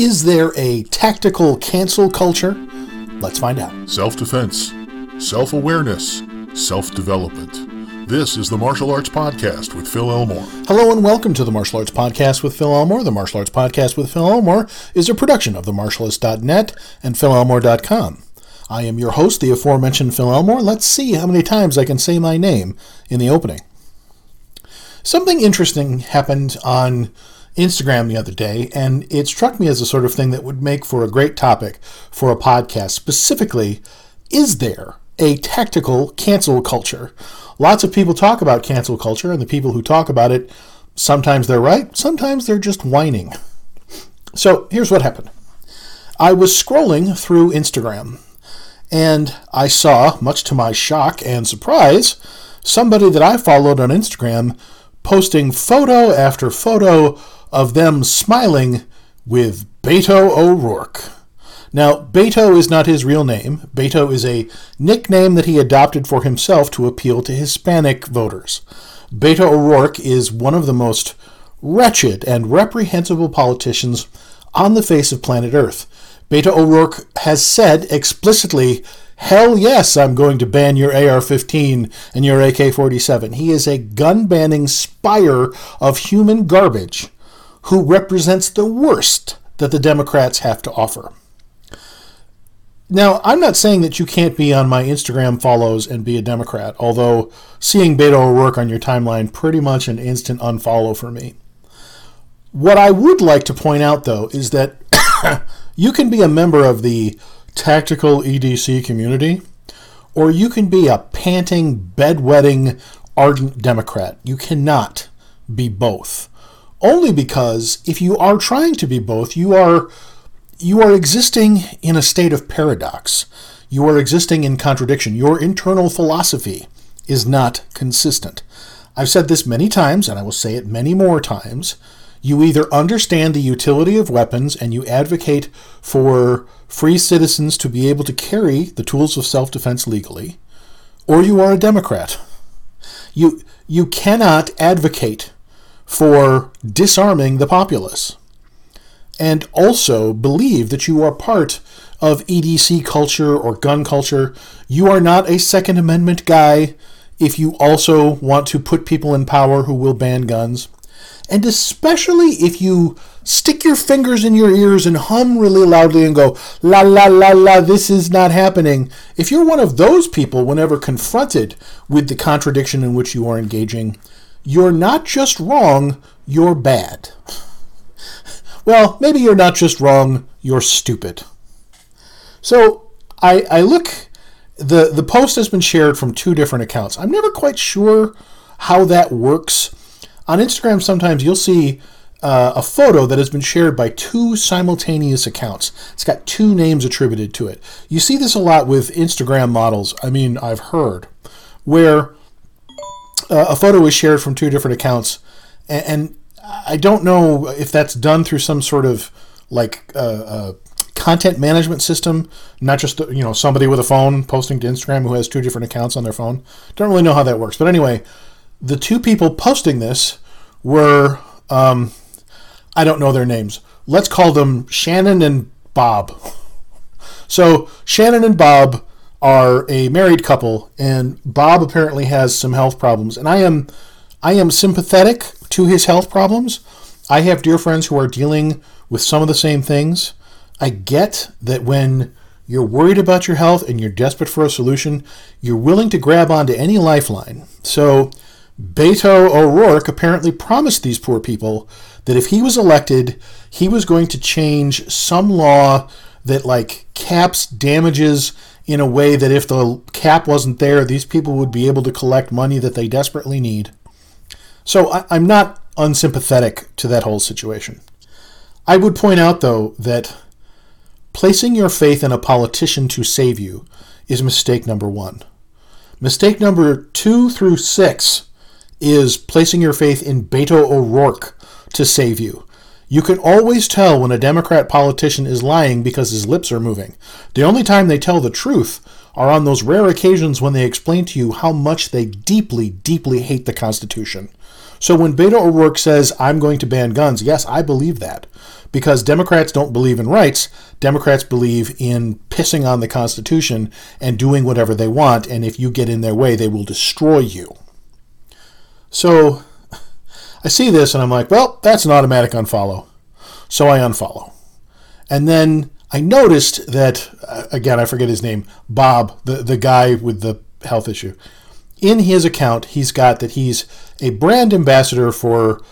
Is there a tactical cancel culture? Let's find out. Self defense, self awareness, self development. This is the Martial Arts Podcast with Phil Elmore. Hello and welcome to the Martial Arts Podcast with Phil Elmore. The Martial Arts Podcast with Phil Elmore is a production of themartialist.net and philelmore.com. I am your host, the aforementioned Phil Elmore. Let's see how many times I can say my name in the opening. Something interesting happened on Instagram the other day, and it struck me as a sort of thing that would make for a great topic for a podcast. Specifically, is there a tactical cancel culture? Lots of people talk about cancel culture, and the people who talk about it, sometimes they're right, sometimes they're just whining. So here's what happened I was scrolling through Instagram, and I saw, much to my shock and surprise, somebody that I followed on Instagram posting photo after photo of them smiling with Beto O'Rourke. Now, Beto is not his real name. Beto is a nickname that he adopted for himself to appeal to Hispanic voters. Beto O'Rourke is one of the most wretched and reprehensible politicians on the face of planet Earth. Beto O'Rourke has said explicitly, Hell yes, I'm going to ban your AR 15 and your AK 47. He is a gun banning spire of human garbage who represents the worst that the Democrats have to offer. Now, I'm not saying that you can't be on my Instagram follows and be a Democrat, although seeing Beto O'Rourke on your timeline pretty much an instant unfollow for me. What I would like to point out, though, is that you can be a member of the tactical EDC community, or you can be a panting, bedwetting, ardent Democrat. You cannot be both. Only because if you are trying to be both, you are you are existing in a state of paradox. You are existing in contradiction. Your internal philosophy is not consistent. I've said this many times, and I will say it many more times. You either understand the utility of weapons and you advocate for free citizens to be able to carry the tools of self defense legally, or you are a Democrat. You, you cannot advocate for disarming the populace and also believe that you are part of EDC culture or gun culture. You are not a Second Amendment guy if you also want to put people in power who will ban guns. And especially if you stick your fingers in your ears and hum really loudly and go, la la la la, this is not happening. If you're one of those people, whenever confronted with the contradiction in which you are engaging, you're not just wrong, you're bad. Well, maybe you're not just wrong, you're stupid. So I, I look, the, the post has been shared from two different accounts. I'm never quite sure how that works. On Instagram, sometimes you'll see uh, a photo that has been shared by two simultaneous accounts. It's got two names attributed to it. You see this a lot with Instagram models. I mean, I've heard where uh, a photo was shared from two different accounts, and, and I don't know if that's done through some sort of like uh, uh, content management system, not just you know somebody with a phone posting to Instagram who has two different accounts on their phone. Don't really know how that works, but anyway, the two people posting this were um, I don't know their names. Let's call them Shannon and Bob. So Shannon and Bob are a married couple, and Bob apparently has some health problems, and I am I am sympathetic to his health problems. I have dear friends who are dealing with some of the same things. I get that when you're worried about your health and you're desperate for a solution, you're willing to grab onto any lifeline. So, Beto O'Rourke apparently promised these poor people that if he was elected, he was going to change some law that like caps damages in a way that if the cap wasn't there, these people would be able to collect money that they desperately need. So I, I'm not unsympathetic to that whole situation. I would point out, though, that placing your faith in a politician to save you is mistake number one. Mistake number two through six is placing your faith in Beto O'Rourke to save you. You can always tell when a Democrat politician is lying because his lips are moving. The only time they tell the truth are on those rare occasions when they explain to you how much they deeply, deeply hate the Constitution. So when Beto O'Rourke says, I'm going to ban guns, yes, I believe that. Because Democrats don't believe in rights. Democrats believe in pissing on the Constitution and doing whatever they want. And if you get in their way, they will destroy you. So I see this and I'm like, well, that's an automatic unfollow. So I unfollow. And then I noticed that, uh, again, I forget his name, Bob, the, the guy with the health issue. In his account, he's got that he's a brand ambassador for,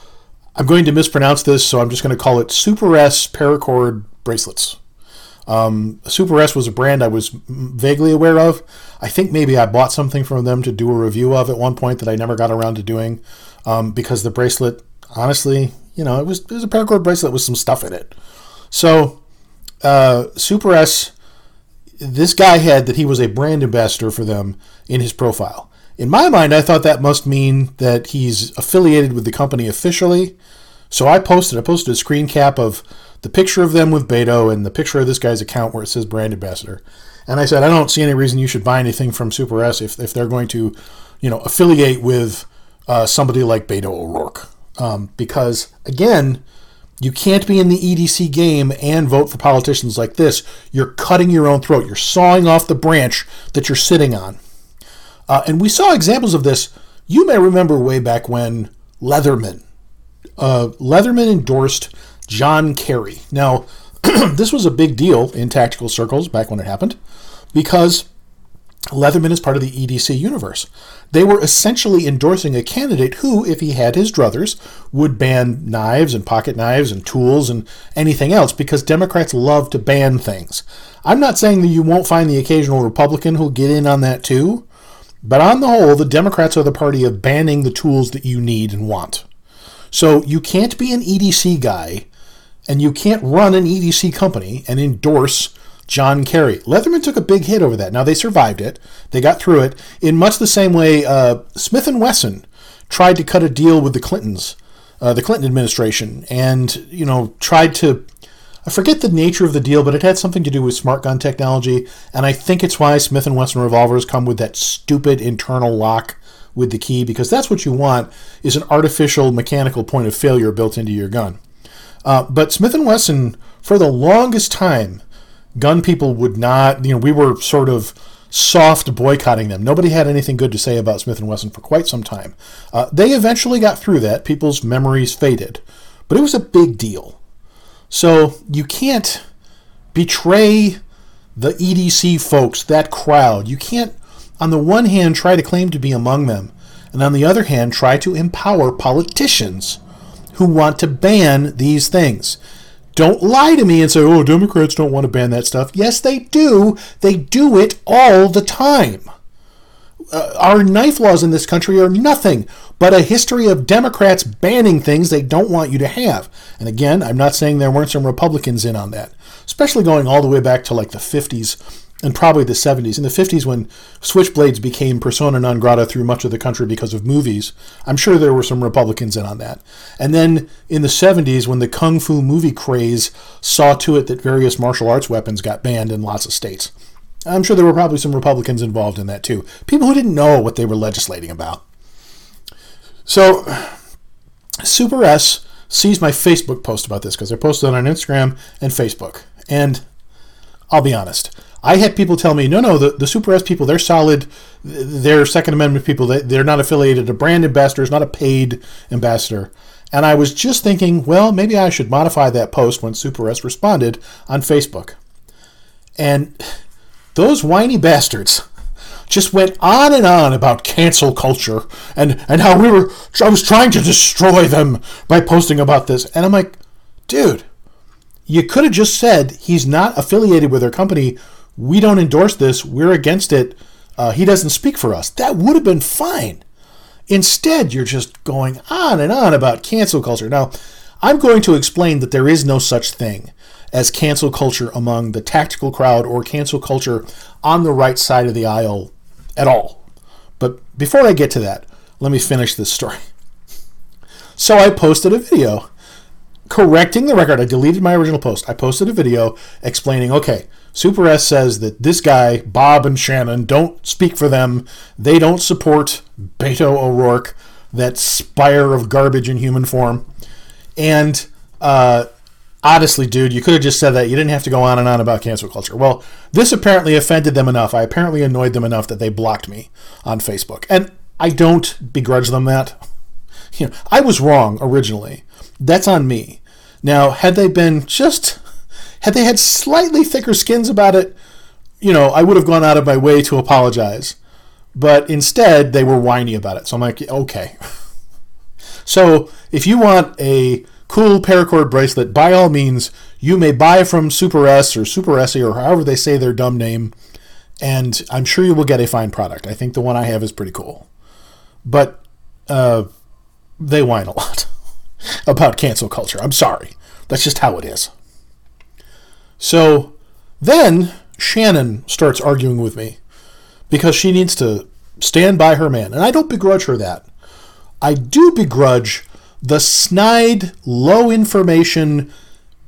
I'm going to mispronounce this, so I'm just going to call it Super S Paracord bracelets. Um, Super S was a brand I was vaguely aware of. I think maybe I bought something from them to do a review of at one point that I never got around to doing um, because the bracelet, honestly, you know, it was, it was a paracord bracelet with some stuff in it. So, uh, Super S, this guy had that he was a brand ambassador for them in his profile. In my mind, I thought that must mean that he's affiliated with the company officially. So I posted, I posted a screen cap of the picture of them with Beto and the picture of this guy's account where it says brand ambassador. And I said, I don't see any reason you should buy anything from Super S if, if they're going to, you know, affiliate with uh, somebody like Beto O'Rourke. Um, because, again, you can't be in the EDC game and vote for politicians like this. You're cutting your own throat. You're sawing off the branch that you're sitting on. Uh, and we saw examples of this. You may remember way back when Leatherman, uh, Leatherman endorsed John Kerry. Now, this was a big deal in tactical circles back when it happened because Leatherman is part of the EDC universe. They were essentially endorsing a candidate who, if he had his druthers, would ban knives and pocket knives and tools and anything else because Democrats love to ban things. I'm not saying that you won't find the occasional Republican who'll get in on that too, but on the whole, the Democrats are the party of banning the tools that you need and want. So you can't be an EDC guy and you can't run an EDC company and endorse John Kerry. Leatherman took a big hit over that. Now they survived it; they got through it in much the same way uh, Smith and Wesson tried to cut a deal with the Clintons, uh, the Clinton administration, and you know tried to. I forget the nature of the deal, but it had something to do with smart gun technology, and I think it's why Smith and Wesson revolvers come with that stupid internal lock with the key because that's what you want is an artificial mechanical point of failure built into your gun. Uh, but Smith and Wesson, for the longest time, gun people would not, you know, we were sort of soft boycotting them. Nobody had anything good to say about Smith and Wesson for quite some time. Uh, they eventually got through that. People's memories faded, but it was a big deal. So you can't betray the EDC folks, that crowd. You can't, on the one hand, try to claim to be among them, and on the other hand, try to empower politicians who want to ban these things. Don't lie to me and say, oh, Democrats don't want to ban that stuff. Yes, they do. They do it all the time. Uh, our knife laws in this country are nothing but a history of Democrats banning things they don't want you to have. And again, I'm not saying there weren't some Republicans in on that, especially going all the way back to like the 50s and probably the 70s. In the 50s, when switchblades became persona non grata through much of the country because of movies, I'm sure there were some Republicans in on that. And then in the 70s, when the kung fu movie craze saw to it that various martial arts weapons got banned in lots of states, I'm sure there were probably some Republicans involved in that too. People who didn't know what they were legislating about. So, Super S sees my Facebook post about this because I posted it on Instagram and Facebook. And I'll be honest, I had people tell me, no, no, the, the Super S people, they're solid. They're Second Amendment people. They, they're not affiliated. A brand ambassador is not a paid ambassador. And I was just thinking, well, maybe I should modify that post when Super S responded on Facebook. And those whiny bastards just went on and on about cancel culture and, and how we were I was trying to destroy them by posting about this. And I'm like, dude, you could have just said he's not affiliated with our company we don't endorse this, we're against it, uh, he doesn't speak for us. That would have been fine. Instead, you're just going on and on about cancel culture. Now, I'm going to explain that there is no such thing as cancel culture among the tactical crowd or cancel culture on the right side of the aisle at all. But before I get to that, let me finish this story. So I posted a video correcting the record. I deleted my original post. I posted a video explaining okay, Super S says that this guy, Bob and Shannon, don't speak for them. They don't support Beto O'Rourke. that spire of garbage in human form. And uh, honestly, dude, you could have just said that. You didn't have to go on and on about cancel culture. Well, this apparently offended them enough. I apparently annoyed them enough that they blocked me on Facebook. And I don't begrudge them that. You know, I was wrong originally. That's on me. Now, had they been just had they had slightly thicker skins about it, you know, I would have gone out of my way to apologize. But instead, they were whiny about it. So I'm like, okay. so if you want a cool paracord bracelet, by all means, you may buy from Super S or Super Essie or however they say their dumb name, and I'm sure you will get a fine product. I think the one I have is pretty cool. But uh, they whine a lot about cancel culture. I'm sorry. That's just how it is. So then Shannon starts arguing with me because she needs to stand by her man. And I don't begrudge her that. I do begrudge the snide, low information,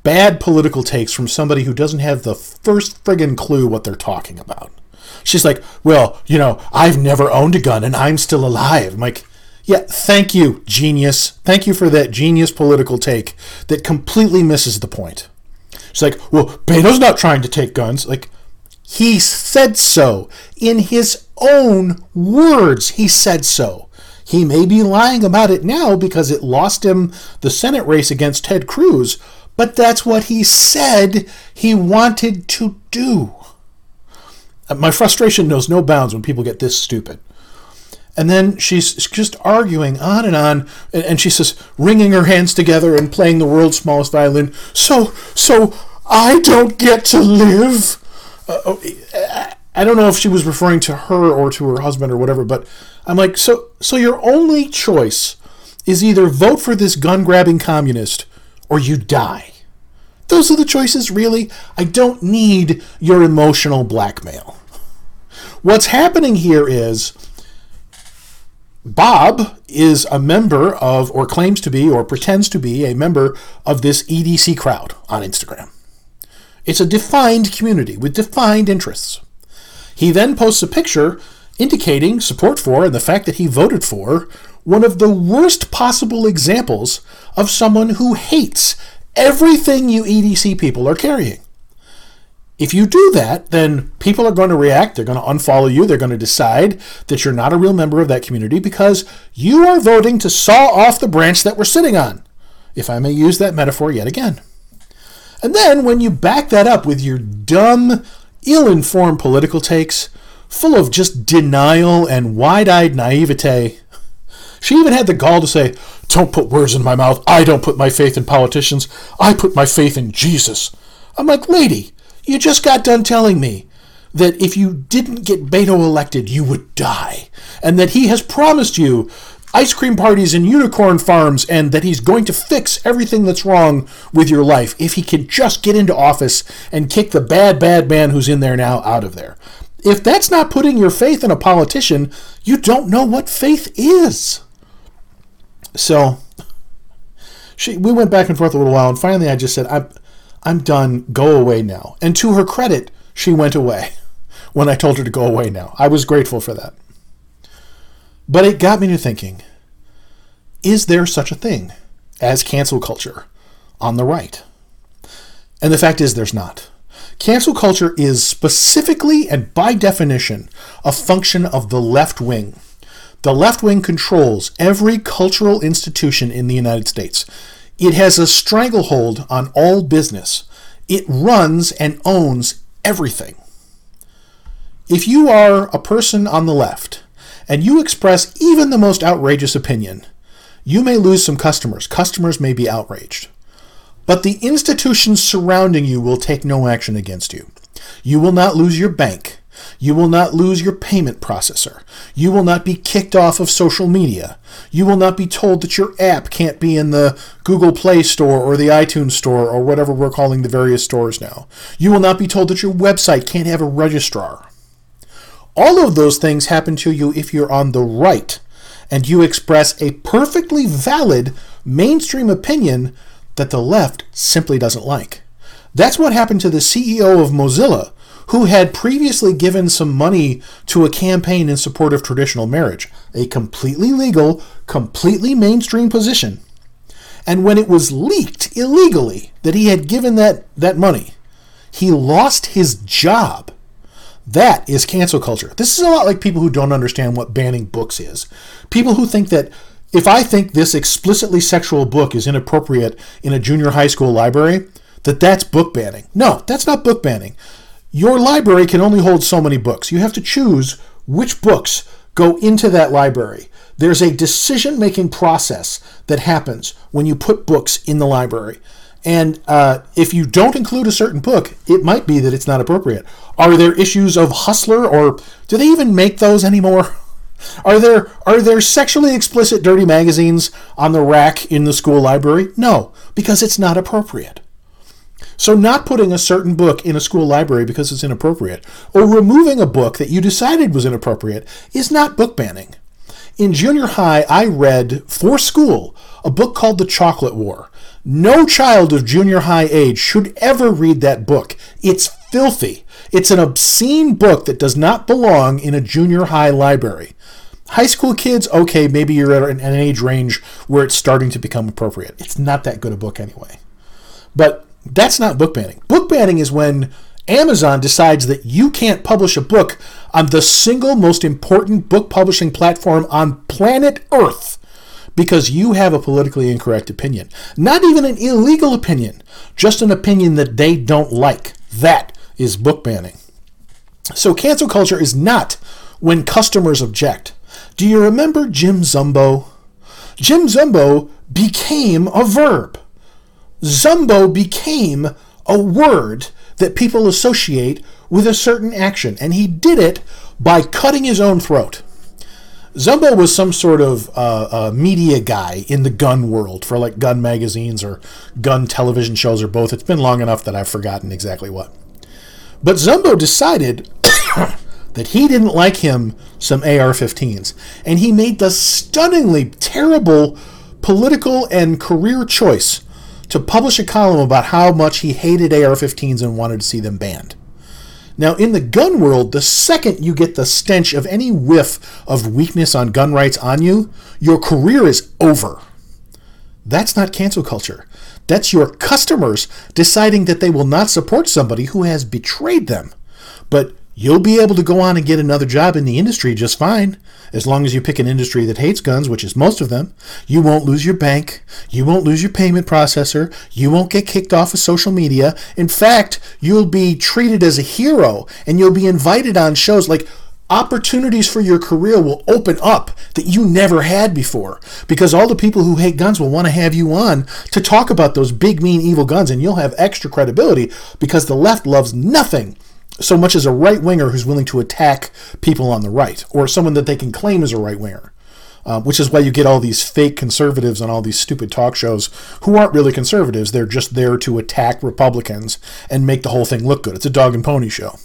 bad political takes from somebody who doesn't have the first friggin' clue what they're talking about. She's like, well, you know, I've never owned a gun and I'm still alive. I'm like, yeah, thank you, genius. Thank you for that genius political take that completely misses the point. She's like, well, Beto's not trying to take guns. Like, he said so. In his own words, he said so. He may be lying about it now because it lost him the Senate race against Ted Cruz, but that's what he said he wanted to do. Uh, my frustration knows no bounds when people get this stupid. And then she's just arguing on and on, and she says, wringing her hands together and playing the world's smallest violin. So, so I don't get to live. Uh, oh, I don't know if she was referring to her or to her husband or whatever, but I'm like, so, so your only choice is either vote for this gun grabbing communist or you die. Those are the choices, really. I don't need your emotional blackmail. What's happening here is Bob is a member of, or claims to be, or pretends to be a member of this EDC crowd on Instagram. It's a defined community with defined interests. He then posts a picture indicating support for and the fact that he voted for one of the worst possible examples of someone who hates everything you EDC people are carrying. If you do that, then people are going to react. They're going to unfollow you. They're going to decide that you're not a real member of that community because you are voting to saw off the branch that we're sitting on, if I may use that metaphor yet again. And then when you back that up with your dumb, ill informed political takes, full of just denial and wide eyed naivete, she even had the gall to say, Don't put words in my mouth. I don't put my faith in politicians. I put my faith in Jesus. I'm like, lady, you just got done telling me that if you didn't get Beto elected, you would die. And that he has promised you ice cream parties and unicorn farms and that he's going to fix everything that's wrong with your life if he can just get into office and kick the bad, bad man who's in there now out of there. If that's not putting your faith in a politician, you don't know what faith is. So, she, we went back and forth a little while, and finally I just said, I'm, I'm done. Go away now. And to her credit, she went away when I told her to go away now. I was grateful for that. But it got me to thinking is there such a thing as cancel culture on the right? And the fact is, there's not. Cancel culture is specifically and by definition a function of the left wing. The left wing controls every cultural institution in the United States. It has a stranglehold on all business. It runs and owns everything. If you are a person on the left and you express even the most outrageous opinion, you may lose some customers. Customers may be outraged. But the institutions surrounding you will take no action against you. You will not lose your bank. You will not lose your payment processor. You will not be kicked off of social media. You will not be told that your app can't be in the Google Play Store or the iTunes Store or whatever we're calling the various stores now. You will not be told that your website can't have a registrar. All of those things happen to you if you're on the right and you express a perfectly valid mainstream opinion that the left simply doesn't like. That's what happened to the CEO of Mozilla who had previously given some money to a campaign in support of traditional marriage, a completely legal, completely mainstream position. And when it was leaked illegally that he had given that, that money, he lost his job. That is cancel culture. This is a lot like people who don't understand what banning books is. People who think that if I think this explicitly sexual book is inappropriate in a junior high school library, that that's book banning. No, that's not book banning. Your library can only hold so many books. You have to choose which books go into that library. There's a decision making process that happens when you put books in the library. And uh, if you don't include a certain book, it might be that it's not appropriate. Are there issues of Hustler, or do they even make those anymore? Are there are there sexually explicit dirty magazines on the rack in the school library? No, because it's not appropriate. So, not putting a certain book in a school library because it's inappropriate, or removing a book that you decided was inappropriate, is not book banning. In junior high, I read for school a book called The Chocolate War. No child of junior high age should ever read that book. It's filthy. It's an obscene book that does not belong in a junior high library. High school kids, okay, maybe you're at an age range where it's starting to become appropriate. It's not that good a book anyway. But that's not book banning. Book banning is when Amazon decides that you can't publish a book on the single most important book publishing platform on planet Earth because you have a politically incorrect opinion. Not even an illegal opinion, just an opinion that they don't like. That is book banning. So, cancel culture is not when customers object. Do you remember Jim Zumbo? Jim Zumbo became a verb. Zumbo became a word that people associate with a certain action, and he did it by cutting his own throat. Zumbo was some sort of uh, uh, media guy in the gun world for like gun magazines or gun television shows or both. It's been long enough that I've forgotten exactly what. But Zumbo decided that he didn't like him some AR 15s, and he made the stunningly terrible political and career choice to publish a column about how much he hated AR 15s and wanted to see them banned. Now, in the gun world, the second you get the stench of any whiff of weakness on gun rights on you, your career is over. That's not cancel culture. That's your customers deciding that they will not support somebody who has betrayed them. But You'll be able to go on and get another job in the industry just fine, as long as you pick an industry that hates guns, which is most of them. You won't lose your bank. You won't lose your payment processor. You won't get kicked off of social media. In fact, you'll be treated as a hero and you'll be invited on shows like opportunities for your career will open up that you never had before because all the people who hate guns will want to have you on to talk about those big mean evil guns and you'll have extra credibility because the left loves nothing so much as a right winger who's willing to attack people on the right, or someone that they can claim as a right winger. Uh, which is why you get all these fake conservatives on all these stupid talk shows who aren't really conservatives. They're just there to attack Republicans and make the whole thing look good. It's a dog and pony show.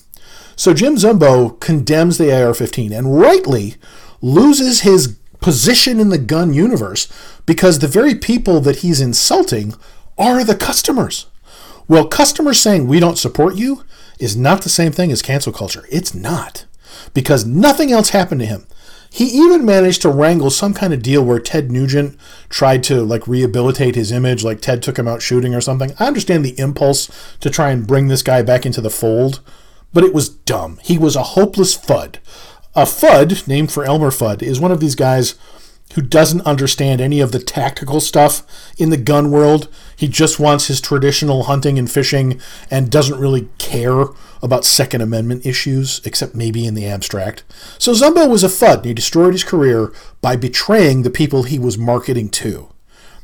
So Jim Zumbo condemns the AR 15 and rightly loses his position in the gun universe because the very people that he's insulting are the customers. Well, customers saying we don't support you is not the same thing as cancel culture. It's not. Because nothing else happened to him. He even managed to wrangle some kind of deal where Ted Nugent tried to like rehabilitate his image, like Ted took him out shooting or something. I understand the impulse to try and bring this guy back into the fold, but it was dumb. He was a hopeless Fudd. A Fudd, named for Elmer Fudd, is one of these guys who doesn't understand any of the tactical stuff in the gun world. He just wants his traditional hunting and fishing and doesn't really care about Second Amendment issues, except maybe in the abstract. So Zumbo was a Fudd and he destroyed his career by betraying the people he was marketing to.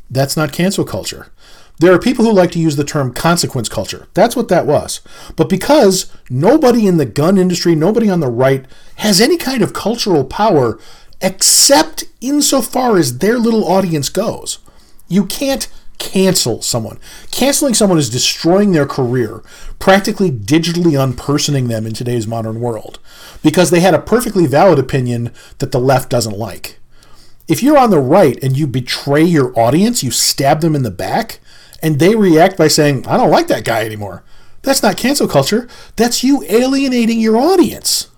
That's not cancel culture. There are people who like to use the term consequence culture. That's what that was. But because nobody in the gun industry, nobody on the right, has any kind of cultural power except insofar as their little audience goes. You can't cancel someone. Canceling someone is destroying their career, practically digitally unpersoning them in today's modern world, because they had a perfectly valid opinion that the left doesn't like. If you're on the right and you betray your audience, you stab them in the back, and they react by saying, I don't like that guy anymore, That's not cancel culture. That's you alienating your audience.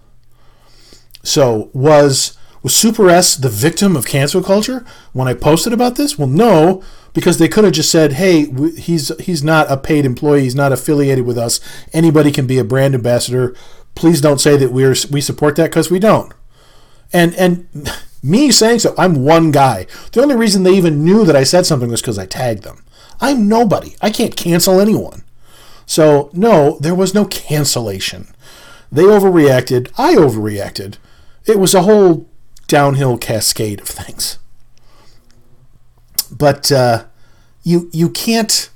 So, was was Super S the victim of cancel culture when I posted about this? Well, no, because they could have just said, "Hey, he's he's not a paid employee. He's not affiliated with us. Anybody can be a brand ambassador. Please don't say that we're we support that because we don't." And and me saying so, I'm one guy. The only reason they even knew that I said something was because I tagged them. I'm nobody. I can't cancel anyone. So no, there was no cancellation. They overreacted. I overreacted. It was a whole downhill cascade of things. But uh, you you can't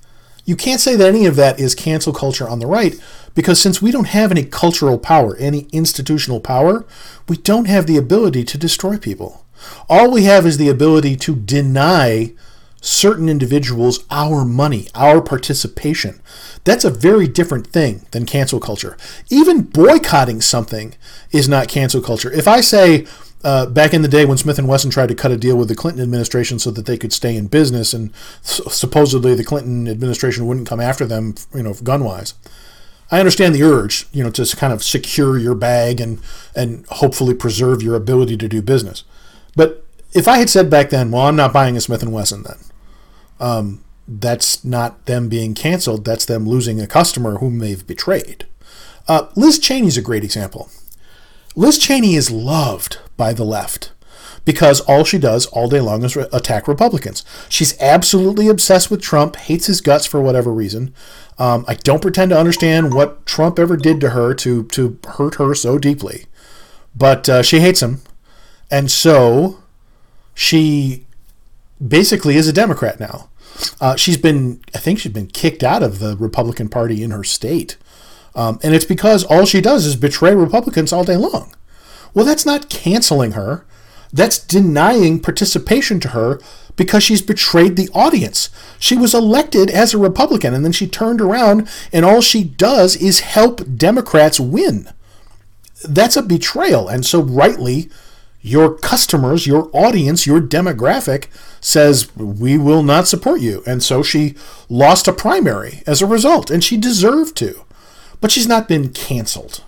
you can't say that any of that is cancel culture on the right because since we don't have any cultural power, any institutional power, we don't have the ability to destroy people. All we have is the ability to deny certain individuals our money, our participation. That's a very different thing than cancel culture. Even boycotting something is not cancel culture. If I say, uh, back in the day when Smith and Wesson tried to cut a deal with the Clinton administration so that they could stay in business, and supposedly the Clinton administration wouldn't come after them, you know, gun wise. I understand the urge, you know, to kind of secure your bag and and hopefully preserve your ability to do business. But if I had said back then, well, I'm not buying a Smith and Wesson, then um, that's not them being canceled. That's them losing a customer whom they've betrayed. Uh, Liz Cheney's a great example. Liz Cheney is loved by the left because all she does all day long is re- attack Republicans. She's absolutely obsessed with Trump, hates his guts for whatever reason. Um, I don't pretend to understand what Trump ever did to her to to hurt her so deeply, but uh, she hates him, and so she basically is a Democrat now. Uh, she's been, I think, she's been kicked out of the Republican Party in her state um, and it's because all she does is betray Republicans all day long. Well, that's not canceling her. That's denying participation to her because she's betrayed the audience. She was elected as a Republican and then she turned around and all she does is help Democrats win. That's a betrayal. And so, rightly, your customers, your audience, your demographic says, We will not support you. And so she lost a primary as a result, and she deserved to but she's not been canceled.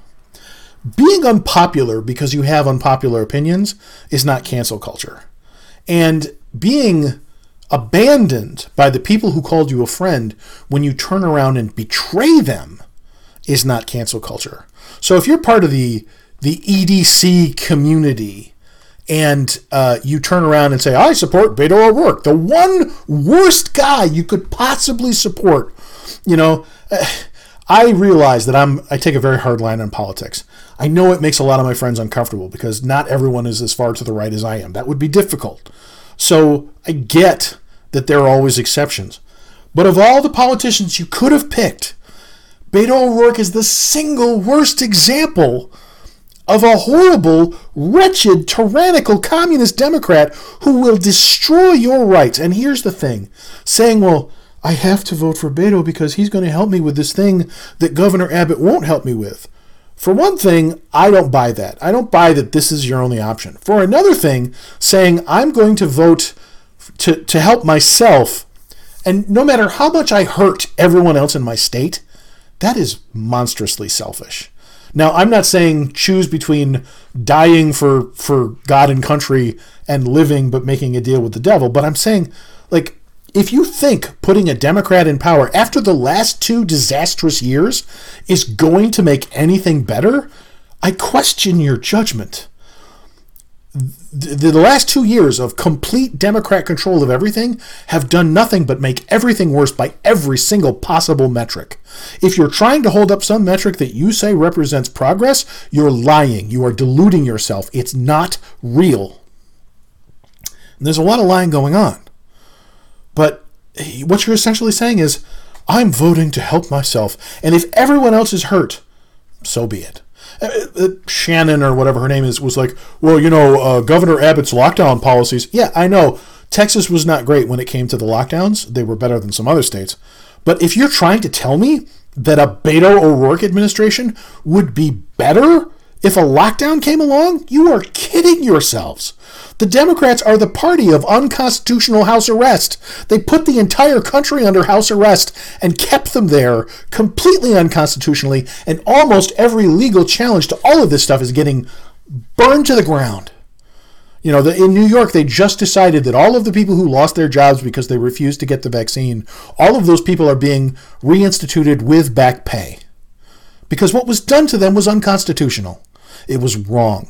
Being unpopular because you have unpopular opinions is not cancel culture. And being abandoned by the people who called you a friend when you turn around and betray them is not cancel culture. So if you're part of the the EDC community and uh, you turn around and say, I support Beto O'Rourke, the one worst guy you could possibly support, you know, I realize that I'm I take a very hard line on politics. I know it makes a lot of my friends uncomfortable because not everyone is as far to the right as I am. That would be difficult. So I get that there are always exceptions. But of all the politicians you could have picked, Beto O'Rourke is the single worst example of a horrible, wretched, tyrannical communist Democrat who will destroy your rights. And here's the thing saying, well, I have to vote for Beto because he's going to help me with this thing that Governor Abbott won't help me with. For one thing, I don't buy that. I don't buy that this is your only option. For another thing, saying I'm going to vote to, to help myself, and no matter how much I hurt everyone else in my state, that is monstrously selfish. Now, I'm not saying choose between dying for, for God and country and living but making a deal with the devil, but I'm saying, like, if you think putting a Democrat in power after the last two disastrous years is going to make anything better, I question your judgment. The, last two years of complete Democrat control of everything have done nothing but make everything worse by every single possible metric. If you're trying to hold up some metric that you say represents progress, you're lying. You are deluding yourself. It's not real. And there's a lot of lying going on. But what you're essentially saying is, I'm voting to help myself. And if everyone else is hurt, so be it. Uh, uh, Shannon or whatever her name is was like, well, you know, uh, Governor Abbott's lockdown policies. Yeah, I know. Texas was not great when it came to the lockdowns. They were better than some other states. But if you're trying to tell me that a Beto O'Rourke administration would be better If a lockdown came along, you are kidding yourselves. The Democrats are the party of unconstitutional house arrest. They put the entire country under house arrest and kept them there completely unconstitutionally, and almost every legal challenge to all of this stuff is getting burned to the ground. You know, the, in New York, they just decided that all of the people who lost their jobs because they refused to get the vaccine, all of those people are being reinstituted with back pay. Because what was done to them was unconstitutional. It was wrong.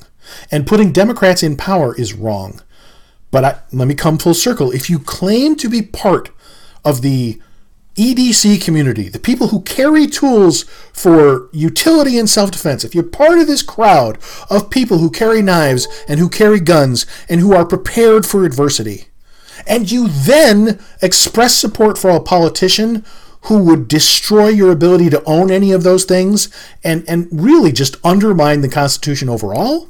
And putting Democrats in power is wrong. But I, let me come full circle. If you claim to be part of the EDC community, the people who carry tools for utility and self defense, if you're part of this crowd of people who carry knives and who carry guns and who are prepared for adversity, and you then express support for a politician who would destroy your ability to own any of those things and, and really just undermine the Constitution overall,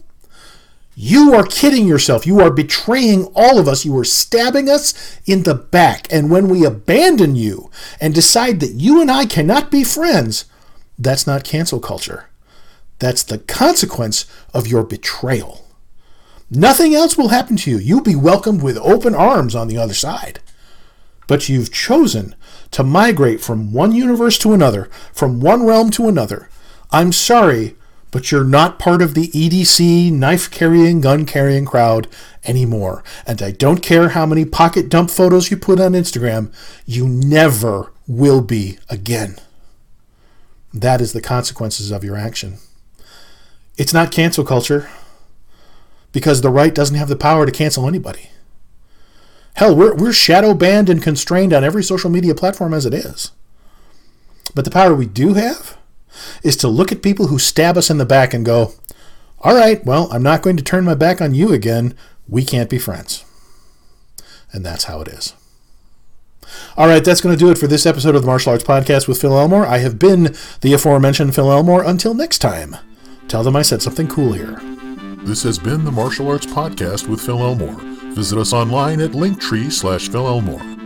you are kidding yourself. You are betraying all of us. You are stabbing us in the back. And when we abandon you and decide that you and I cannot be friends, that's not cancel culture. That's the consequence of your betrayal. Nothing else will happen to you. You'll be welcomed with open arms on the other side. But you've chosen to migrate from one universe to another, from one realm to another. I'm sorry, but you're not part of the EDC knife carrying, gun carrying crowd anymore. And I don't care how many pocket dump photos you put on Instagram, you never will be again. That is the consequences of your action. It's not cancel culture because the right doesn't have the power to cancel anybody. Hell, we're, we're shadow banned and constrained on every social media platform as it is. But the power we do have is to look at people who stab us in the back and go, all right, well, I'm not going to turn my back on you again. We can't be friends. And that's how it is. All right, that's going to do it for this episode of the Martial Arts Podcast with Phil Elmore. I have been the aforementioned Phil Elmore. Until next time, tell them I said something cool here. This has been the Martial Arts Podcast with Phil Elmore. Visit us online at linktree slash Phil Elmore.